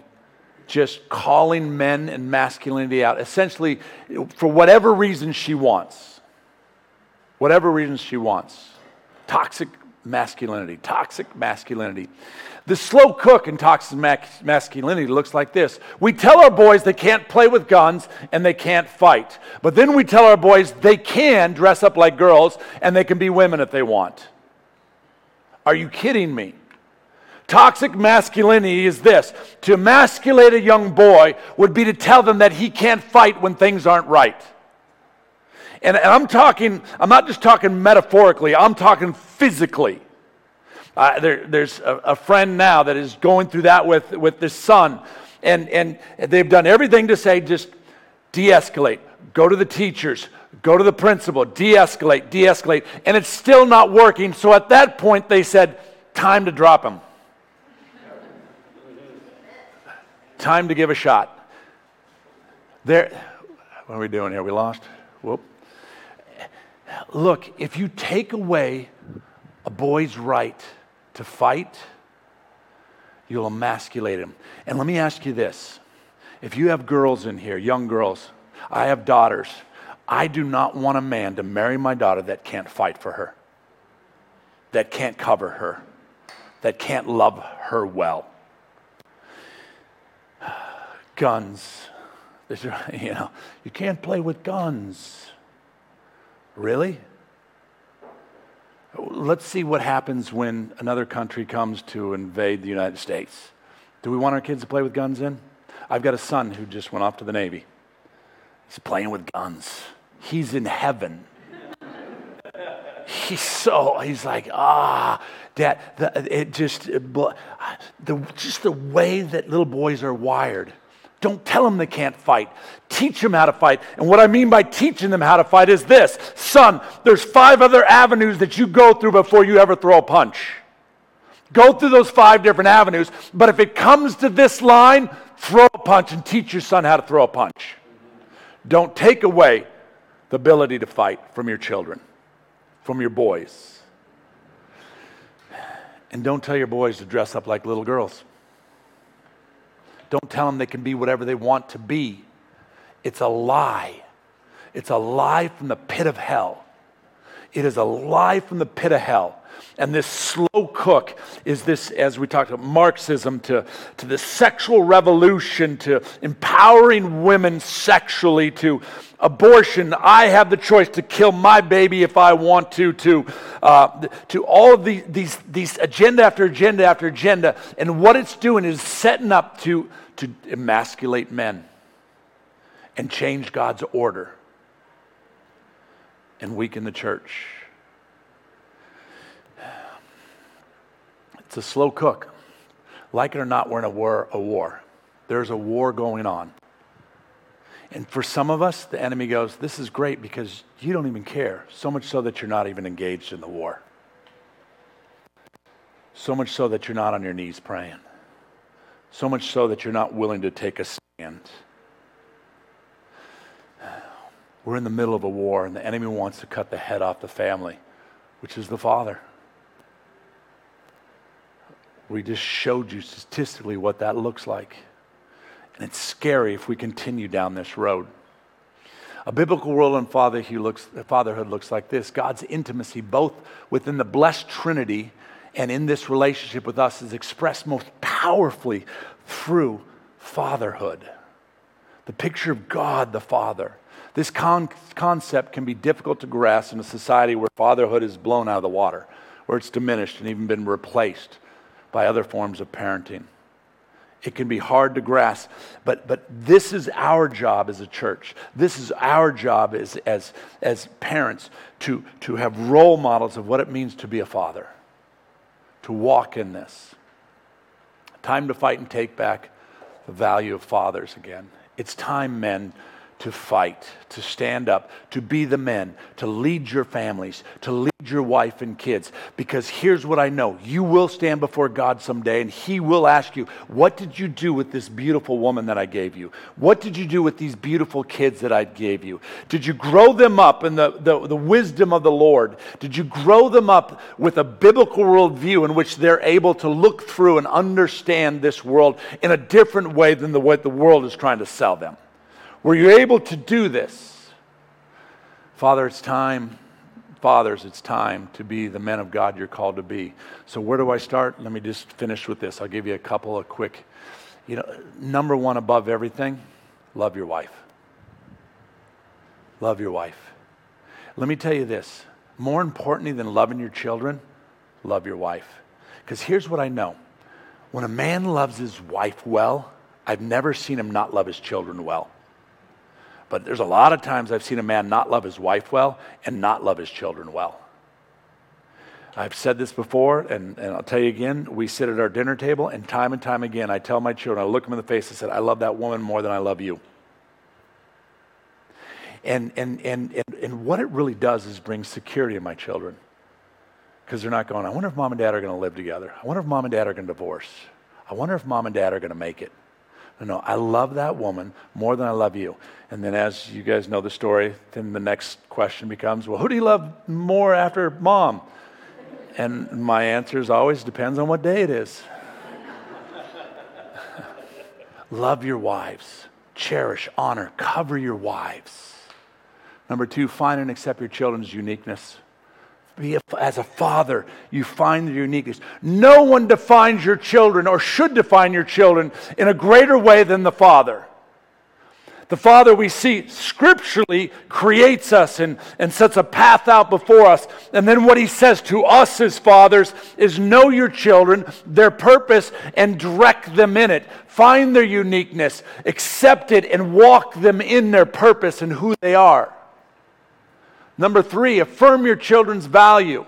just calling men and masculinity out, essentially for whatever reason she wants. Whatever reason she wants. Toxic masculinity, toxic masculinity. The slow cook in toxic masculinity looks like this. We tell our boys they can't play with guns and they can't fight. But then we tell our boys they can dress up like girls and they can be women if they want. Are you kidding me? Toxic masculinity is this to emasculate a young boy would be to tell them that he can't fight when things aren't right. And, and I'm talking, I'm not just talking metaphorically, I'm talking physically. Uh, there, there's a, a, friend now that is going through that with, with this son. And, and they've done everything to say just de escalate, go to the teachers, go to the principal, de escalate, de escalate. And it's still not working. So at that point, they said, time to drop him. time to give a shot. There, what are we doing here? We lost? Whoop. Look, if you take away a boy's right to fight, you'll emasculate him. And let me ask you this if you have girls in here, young girls, I have daughters. I do not want a man to marry my daughter that can't fight for her, that can't cover her, that can't love her well. Guns. You know, you can't play with guns. Really? Let's see what happens when another country comes to invade the United States. Do we want our kids to play with guns in? I've got a son who just went off to the Navy. He's playing with guns. He's in heaven. he's so, he's like, ah, dad, the, it just, the, just the way that little boys are wired Don't tell them they can't fight. Teach them how to fight. And what I mean by teaching them how to fight is this son, there's five other avenues that you go through before you ever throw a punch. Go through those five different avenues, but if it comes to this line, throw a punch and teach your son how to throw a punch. Don't take away the ability to fight from your children, from your boys. And don't tell your boys to dress up like little girls. Don't tell them they can be whatever they want to be. It's a lie. It's a lie from the pit of hell. It is a lie from the pit of hell. And this slow cook is this, as we talked about, Marxism to, to the sexual revolution, to empowering women sexually, to abortion. I have the choice to kill my baby if I want to, to, uh, to all of the, these, these agenda after agenda after agenda. And what it's doing is setting up to, to emasculate men and change God's order and weaken the church. It's a slow cook. Like it or not, we're in a war. A war. There's a war going on. And for some of us, the enemy goes, This is great because you don't even care. So much so that you're not even engaged in the war. So much so that you're not on your knees praying. So much so that you're not willing to take a stand. We're in the middle of a war, and the enemy wants to cut the head off the family, which is the father. We just showed you statistically what that looks like. And it's scary if we continue down this road. A biblical role in fatherhood looks, fatherhood looks like this God's intimacy, both within the blessed Trinity and in this relationship with us, is expressed most powerfully through fatherhood. The picture of God the Father. This con- concept can be difficult to grasp in a society where fatherhood is blown out of the water, where it's diminished and even been replaced by other forms of parenting. It can be hard to grasp, but, but this is our job as a church. This is our job as, as, as parents to, to have role models of what it means to be a father, to walk in this. Time to fight and take back the value of fathers again. It's time, men, to fight, to stand up, to be the men, to lead your families, to lead your wife and kids. Because here's what I know you will stand before God someday, and He will ask you, What did you do with this beautiful woman that I gave you? What did you do with these beautiful kids that I gave you? Did you grow them up in the, the, the wisdom of the Lord? Did you grow them up with a biblical worldview in which they're able to look through and understand this world in a different way than the way the world is trying to sell them? Were you able to do this? Father, it's time. Fathers, it's time to be the men of God you're called to be. So, where do I start? Let me just finish with this. I'll give you a couple of quick, you know, number one above everything, love your wife. Love your wife. Let me tell you this more importantly than loving your children, love your wife. Because here's what I know when a man loves his wife well, I've never seen him not love his children well. But there's a lot of times I've seen a man not love his wife well and not love his children well. I've said this before, and, and I'll tell you again. We sit at our dinner table, and time and time again, I tell my children, I look them in the face, and said, I love that woman more than I love you. And, and, and, and, and what it really does is bring security in my children. Because they're not going, I wonder if mom and dad are going to live together. I wonder if mom and dad are going to divorce. I wonder if mom and dad are going to make it. No, no, I love that woman more than I love you. And then, as you guys know the story, then the next question becomes, well, who do you love more after mom? And my answer is always depends on what day it is. love your wives, cherish, honor, cover your wives. Number two, find and accept your children's uniqueness be a, as a father, you find the uniqueness. No one defines your children or should define your children in a greater way than the father. The Father we see scripturally creates us and, and sets a path out before us. And then what He says to us as fathers is know your children, their purpose, and direct them in it. Find their uniqueness, accept it, and walk them in their purpose and who they are. Number three, affirm your children's value.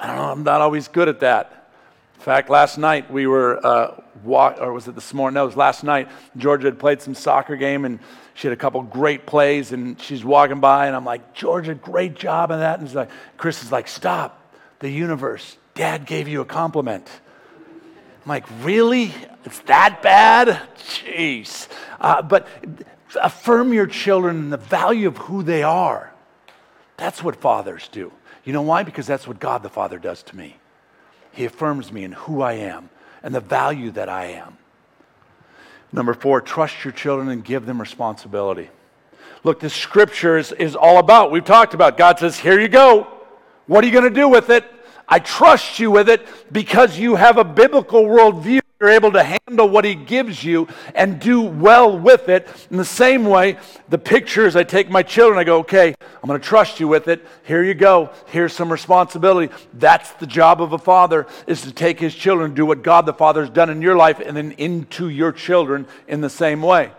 I don't know, I'm not always good at that. In fact, last night we were, uh, or was it this morning? No, it was last night. Georgia had played some soccer game and she had a couple great plays and she's walking by and I'm like, Georgia, great job on that. And she's like, Chris is like, stop. The universe, dad gave you a compliment. I'm like, really? It's that bad? Jeez. Uh, but affirm your children the value of who they are. That's what fathers do. You know why? Because that's what God the Father does to me. He affirms me in who I am and the value that I am. Number four, trust your children and give them responsibility. Look, the scripture is, is all about, we've talked about, God says, here you go. What are you going to do with it? I trust you with it because you have a biblical worldview you're able to handle what he gives you and do well with it. In the same way, the pictures, I take my children, I go, okay, I'm going to trust you with it. Here you go. Here's some responsibility. That's the job of a father, is to take his children, do what God the Father has done in your life, and then into your children in the same way.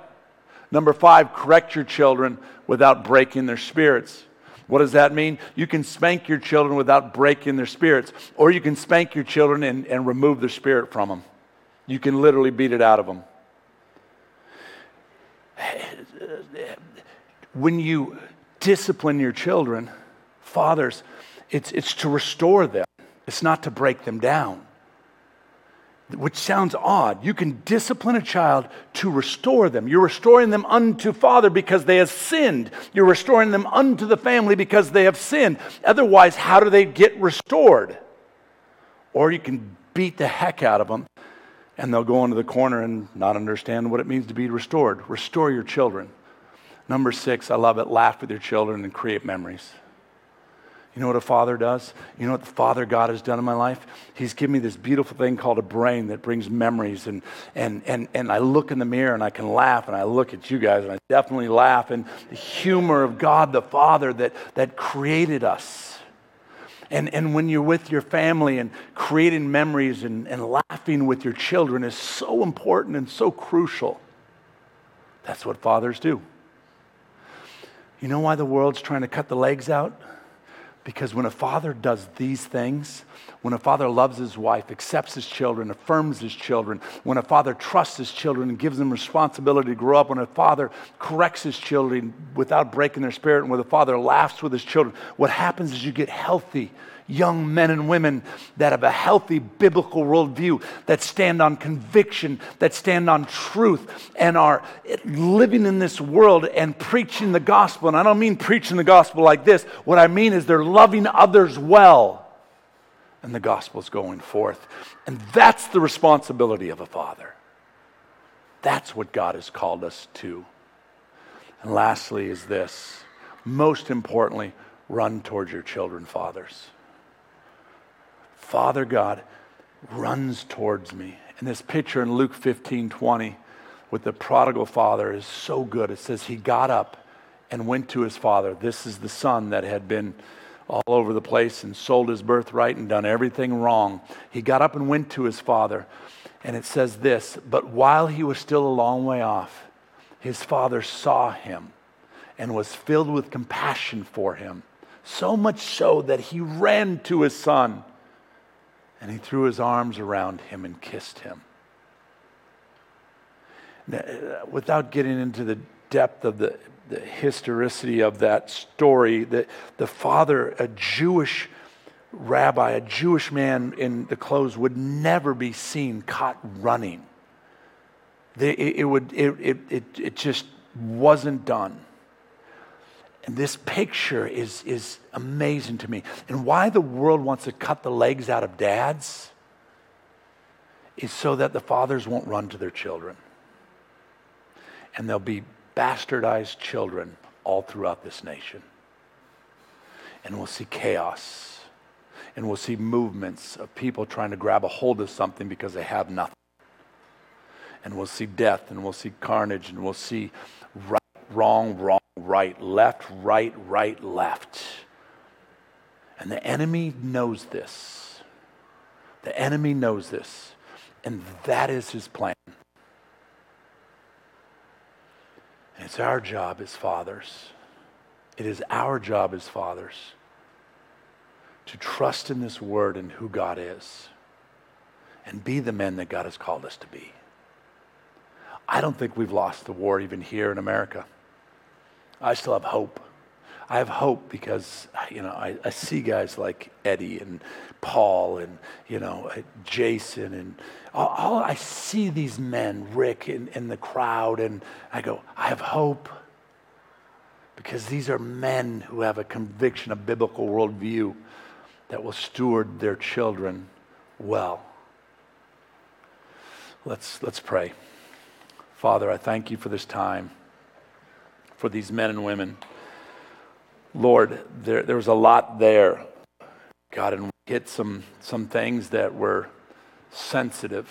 Number five, correct your children without breaking their spirits. What does that mean? You can spank your children without breaking their spirits, or you can spank your children and, and remove their spirit from them. You can literally beat it out of them. When you discipline your children, fathers, it's, it's to restore them, it's not to break them down. Which sounds odd. You can discipline a child to restore them. You're restoring them unto Father because they have sinned. You're restoring them unto the family because they have sinned. Otherwise, how do they get restored? Or you can beat the heck out of them and they'll go into the corner and not understand what it means to be restored. Restore your children. Number six, I love it. Laugh with your children and create memories. You know what a father does? You know what the Father God has done in my life? He's given me this beautiful thing called a brain that brings memories. And, and, and, and I look in the mirror and I can laugh and I look at you guys and I definitely laugh. And the humor of God the Father that, that created us and, and when you're with your family and creating memories and, and laughing with your children is so important and so crucial. That's what fathers do. You know why the world's trying to cut the legs out? Because when a father does these things, when a father loves his wife, accepts his children, affirms his children, when a father trusts his children and gives them responsibility to grow up, when a father corrects his children without breaking their spirit, and when a father laughs with his children, what happens is you get healthy young men and women that have a healthy biblical worldview, that stand on conviction, that stand on truth, and are living in this world and preaching the gospel. And I don't mean preaching the gospel like this. What I mean is they're loving others well, and the gospel's going forth. And that's the responsibility of a father. That's what God has called us to. And lastly, is this most importantly, run towards your children, fathers. Father God runs towards me. And this picture in Luke 15 20 with the prodigal father is so good. It says he got up and went to his father. This is the son that had been all over the place and sold his birthright and done everything wrong. He got up and went to his father. And it says this But while he was still a long way off, his father saw him and was filled with compassion for him. So much so that he ran to his son and he threw his arms around him and kissed him. Now, uh, without getting into the depth of the, the historicity of that story, the, the father, a Jewish rabbi, a Jewish man in the clothes, would never be seen caught running. They, it, it, would, it, it, it, it just wasn't done. And this picture is, is amazing to me. And why the world wants to cut the legs out of dads is so that the fathers won't run to their children. And there'll be bastardized children all throughout this nation. And we'll see chaos. And we'll see movements of people trying to grab a hold of something because they have nothing. And we'll see death and we'll see carnage and we'll see right, wrong, wrong right, left, right, right, left. And the enemy knows this. The enemy knows this. And that is his plan. And it's our job as fathers. It is our job as fathers to trust in this word and who God is and be the men that God has called us to be. I don't think we've lost the war even here in America. I still have hope. I have hope because, you know, I, I see guys like Eddie and Paul and, you know, uh, Jason and all, all I see these men, Rick in, in the crowd, and I go, I have hope because these are men who have a conviction, a biblical worldview that will steward their children well. Let's, let's pray. Father, I thank you for this time, for these men and women. Lord, there, there was a lot there. God, and we hit some, some things that were sensitive.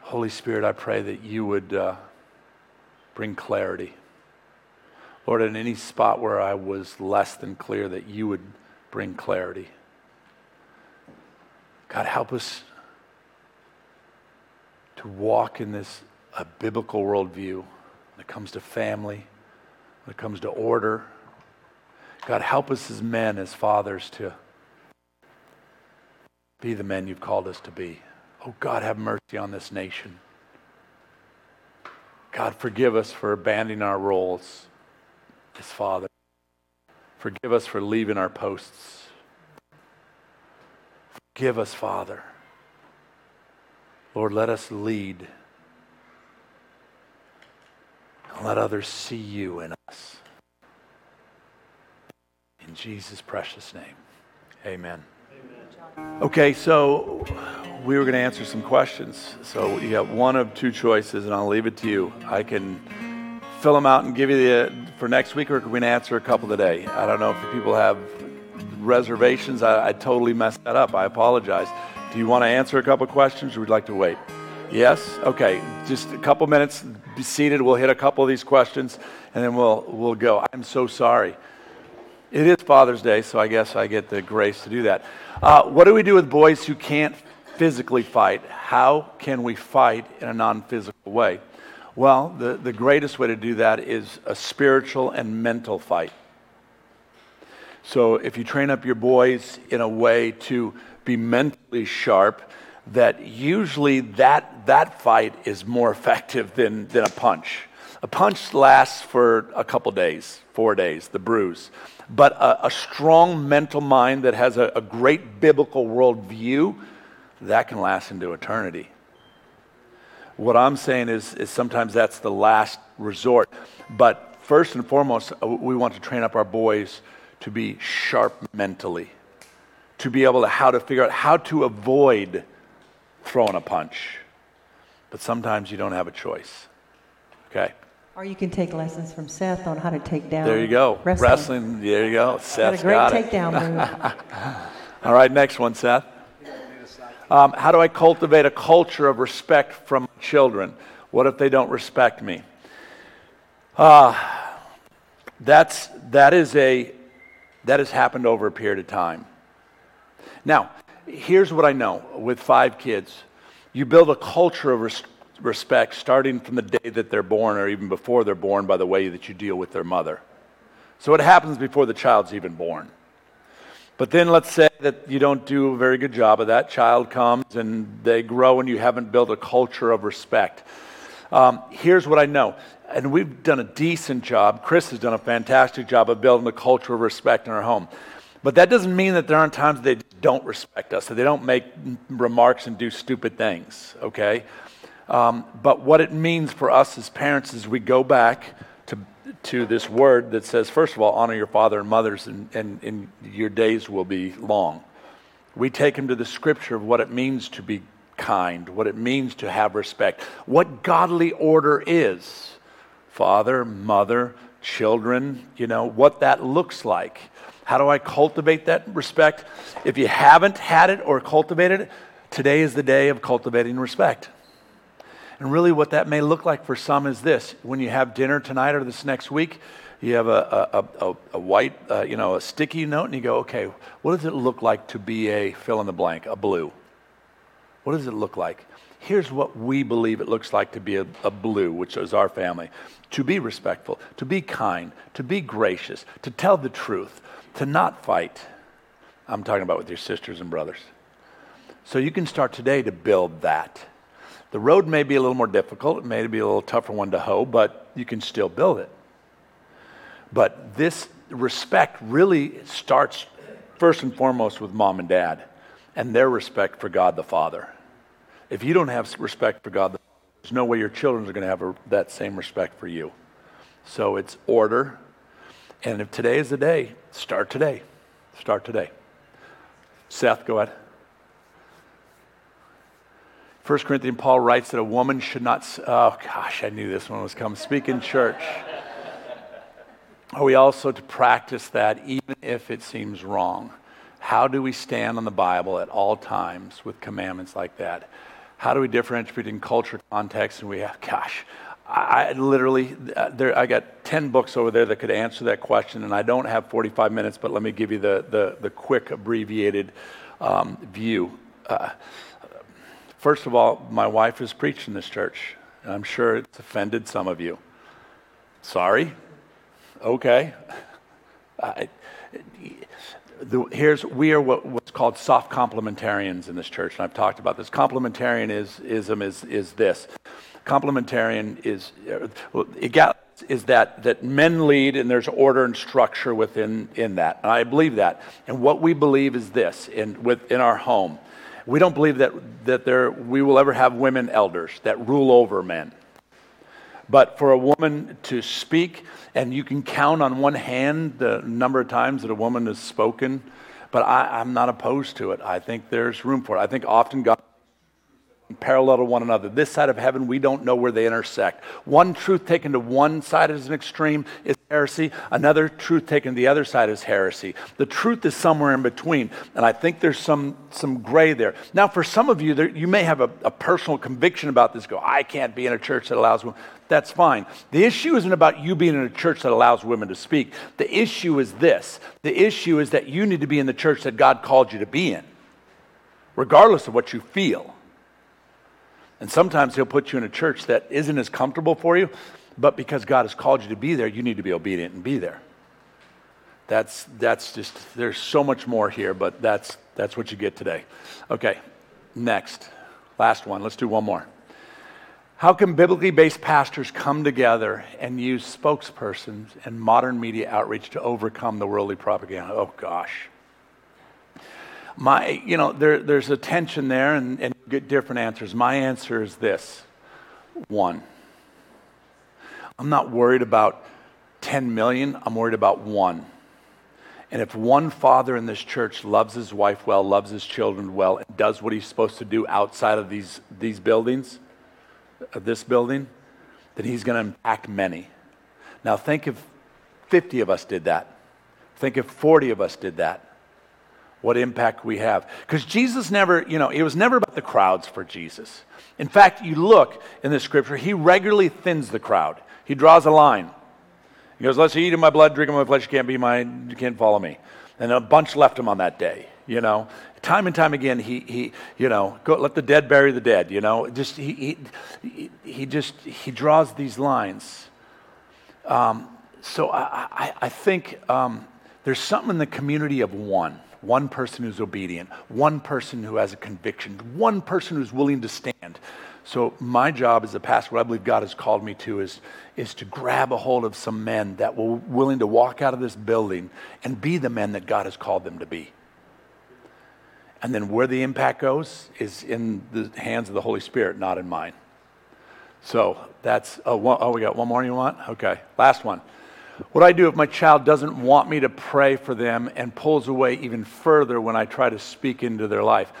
Holy Spirit, I pray that you would uh, bring clarity. Lord, in any spot where I was less than clear, that you would bring clarity. God, help us to walk in this a biblical worldview when it comes to family, when it comes to order. God, help us as men, as fathers, to be the men you've called us to be. Oh, God, have mercy on this nation. God, forgive us for abandoning our roles as Father. Forgive us for leaving our posts. Forgive us, Father. Lord, let us lead. And let others see you in us. In Jesus' precious name, amen. amen. Okay, so we were going to answer some questions. So you got one of two choices, and I'll leave it to you. I can fill them out and give you the for next week, or can we answer a couple today? I don't know if people have reservations. I, I totally messed that up. I apologize. Do you want to answer a couple questions, or would you like to wait? Yes? Okay. Just a couple minutes. Be seated. We'll hit a couple of these questions, and then we'll we'll go. I'm so sorry. It is Father's Day, so I guess I get the grace to do that. Uh, what do we do with boys who can't physically fight? How can we fight in a non-physical way? Well, the, the greatest way to do that is a spiritual and mental fight. So if you train up your boys in a way to be mentally sharp, that usually that, that fight is more effective than, than a punch. A punch lasts for a couple days, four days, the bruise. But a, a strong mental mind that has a, a great biblical worldview, that can last into eternity. What I'm saying is, is sometimes that's the last resort. But first and foremost, uh, we want to train up our boys to be sharp mentally, to be able to how to figure out how to avoid throwing a punch. But sometimes you don't have a choice. Okay? Or you can take lessons from Seth on how to take down. There you go. Wrestling. wrestling there you go. Seth's got a great takedown move. All right, next one, Seth. Um, how do I cultivate a culture of respect from children? What if they don't respect me? Uh, that's, that, is a, that has happened over a period of time. Now, here's what I know with five kids you build a culture of res- respect starting from the day that they're born or even before they're born by the way that you deal with their mother. So it happens before the child's even born. But then let's say that you don't do a very good job of that. Child comes and they grow and you haven't built a culture of respect. Um, here's what I know, and we've done a decent job. Chris has done a fantastic job of building a culture of respect in our home. But that doesn't mean that there aren't times they don't respect us, that they don't make remarks and do stupid things, okay? Um, but what it means for us as parents is we go back to to this word that says, first of all, honor your father and mothers, and, and, and your days will be long. We take him to the scripture of what it means to be kind, what it means to have respect, what godly order is father, mother, children, you know, what that looks like. How do I cultivate that respect? If you haven't had it or cultivated it, today is the day of cultivating respect. And really, what that may look like for some is this when you have dinner tonight or this next week, you have a, a, a, a white, uh, you know, a sticky note, and you go, okay, what does it look like to be a fill in the blank, a blue? What does it look like? Here's what we believe it looks like to be a, a, blue, which is our family. To be respectful, to be kind, to be gracious, to tell the truth, to not fight. I'm talking about with your sisters and brothers. So you can start today to build that. The road may be a little more difficult, it may be a little tougher one to hoe, but you can still build it. But this respect really starts first and foremost with mom and dad and their respect for God the Father. If you don't have respect for God there's no way your children are going to have a, that same respect for you. So it's order. And if today is the day, start today. Start today. Seth, go ahead. 1 Corinthians, Paul writes that a woman should not, oh gosh, I knew this one was coming. Speak in church. Are we also to practice that even if it seems wrong? How do we stand on the Bible at all times with commandments like that? How do we differentiate between culture, context, and we have, gosh, I, literally, uh, there, I got 10 books over there that could answer that question, and I don't have 45 minutes, but let me give you the, the, the quick, abbreviated um, view. Uh, first of all, my wife has preached in this church, and I'm sure it's offended some of you. Sorry, okay. I, the, here's we are what, what's called soft complementarians in this church, and I've talked about this. Complementarianism is is this. Complementarian is uh, well, is that that men lead and there's order and structure within in that. And I believe that. And what we believe is this in within our home. We don't believe that that there we will ever have women elders that rule over men. But for a woman to speak, and you can count on one hand the number of times that a woman has spoken, but I, am not opposed to it. I think there's room for it. I think often God parallel to one another. This side of heaven, we don't know where they intersect. One truth taken to one side is an extreme is heresy. Another truth taken to the other side is heresy. The truth is somewhere in between, and I think there's some some gray there. Now, for some of you, there, you may have a, a personal conviction about this. Go, I can't be in a church that allows women. That's fine. The issue isn't about you being in a church that allows women to speak. The issue is this. The issue is that you need to be in the church that God called you to be in, regardless of what you feel. And sometimes He'll put you in a church that isn't as comfortable for you, but because God has called you to be there, you need to be obedient and be there. That's, that's just, there's so much more here, but that's, that's what you get today. Okay, next. Last one. Let's do one more. How can biblically based pastors come together and use spokespersons and modern media outreach to overcome the worldly propaganda? Oh, gosh my, you know, there, there's a tension there and, and get different answers. My answer is this one. I'm not worried about 10 million, I'm worried about one. And if one father in this church loves his wife well, loves his children well, and does what he's supposed to do outside of these, these buildings, of this building, then he's going to impact many. Now, think if 50 of us did that. Think if 40 of us did that what impact we have. Because Jesus never, you know, it was never about the crowds for Jesus. In fact, you look in the scripture, he regularly thins the crowd. He draws a line. He goes, Let's eat in my blood, drink in my flesh, you can't be mine, you can't follow me. And a bunch left him on that day, you know. Time and time again, he, he you know, go, let the dead bury the dead, you know. Just, he, he, he just, he draws these lines. Um, so I, I, I think um, there's something in the community of one one person who's obedient, one person who has a conviction, one person who's willing to stand. So, my job as a pastor, what I believe God has called me to, is, is to grab a hold of some men that were willing to walk out of this building and be the men that God has called them to be. And then where the impact goes is in the hands of the Holy Spirit, not in mine. So that's, oh, one, oh we got one more you want? Okay, last one. What I do if my child doesn't want me to pray for them and pulls away even further when I try to speak into their life?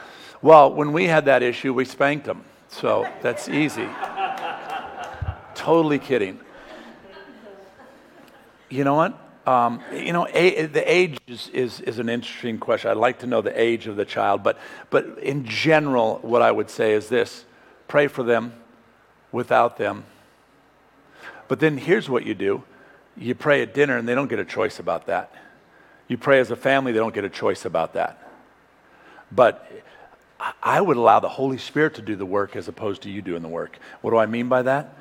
Well, when we had that issue, we spanked them. So that's easy. totally kidding. You know what? Um, you know, a, the age is, is, is, an interesting question. I'd like to know the age of the child, but, but in general, what I would say is this pray for them without them. But then here's what you do you pray at dinner and they don't get a choice about that. You pray as a family, they don't get a choice about that. But I would allow the Holy Spirit to do the work as opposed to you doing the work. What do I mean by that?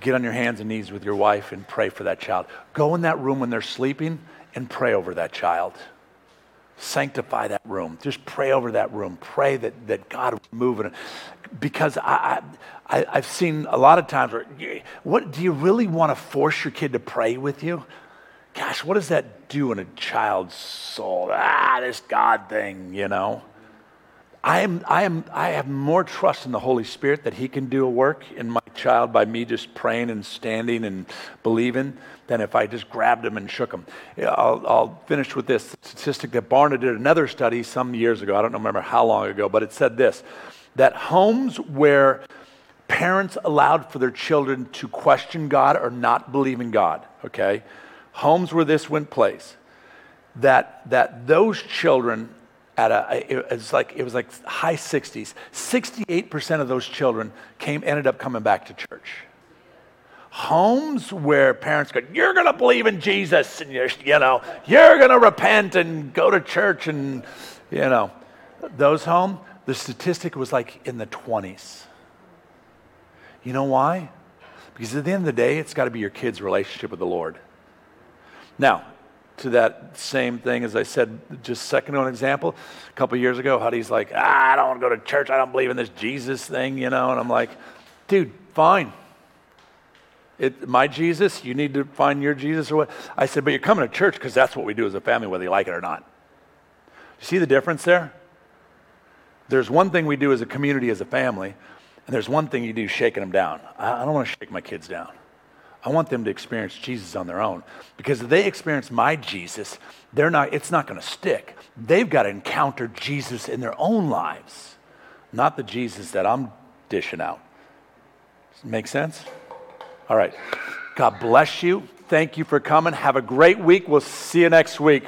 Get on your hands and knees with your wife and pray for that child. Go in that room when they're sleeping and pray over that child. sanctify that room. Just pray over that room. Pray that, that God would move it. Because I, I, I've seen a lot of times where, what, do you really want to force your kid to pray with you? Gosh, what does that do in a child's soul? Ah, this God thing, you know? I, am, I, am, I have more trust in the Holy Spirit that He can do a work in my child by me just praying and standing and believing than if I just grabbed him and shook him. I'll, I'll finish with this statistic that Barna did another study some years ago. I don't remember how long ago, but it said this that homes where parents allowed for their children to question God or not believe in God, okay? Homes where this went place, that, that those children at a, it was like, it was like high 60s. 68% of those children came, ended up coming back to church. Homes where parents go, you're going to believe in Jesus and you're, you know, you're going to repent and go to church and, you know, those home, the statistic was like in the 20s. You know why? Because at the end of the day, it's got to be your kid's relationship with the Lord. Now, to that same thing as I said just second on example. A couple years ago, Huddy's like, ah, I don't want to go to church. I don't believe in this Jesus thing, you know. And I'm like, dude, fine. It, my Jesus, you need to find your Jesus or what? I said, but you're coming to church because that's what we do as a family, whether you like it or not. You see the difference there? There's one thing we do as a community, as a family, and there's one thing you do shaking them down. I, don't want to shake my kids down. I want them to experience Jesus on their own. Because if they experience my Jesus, they're not, it's not going to stick. They've got to encounter Jesus in their own lives, not the Jesus that I'm dishing out. Make sense? All right. God bless you. Thank you for coming. Have a great week. We'll see you next week.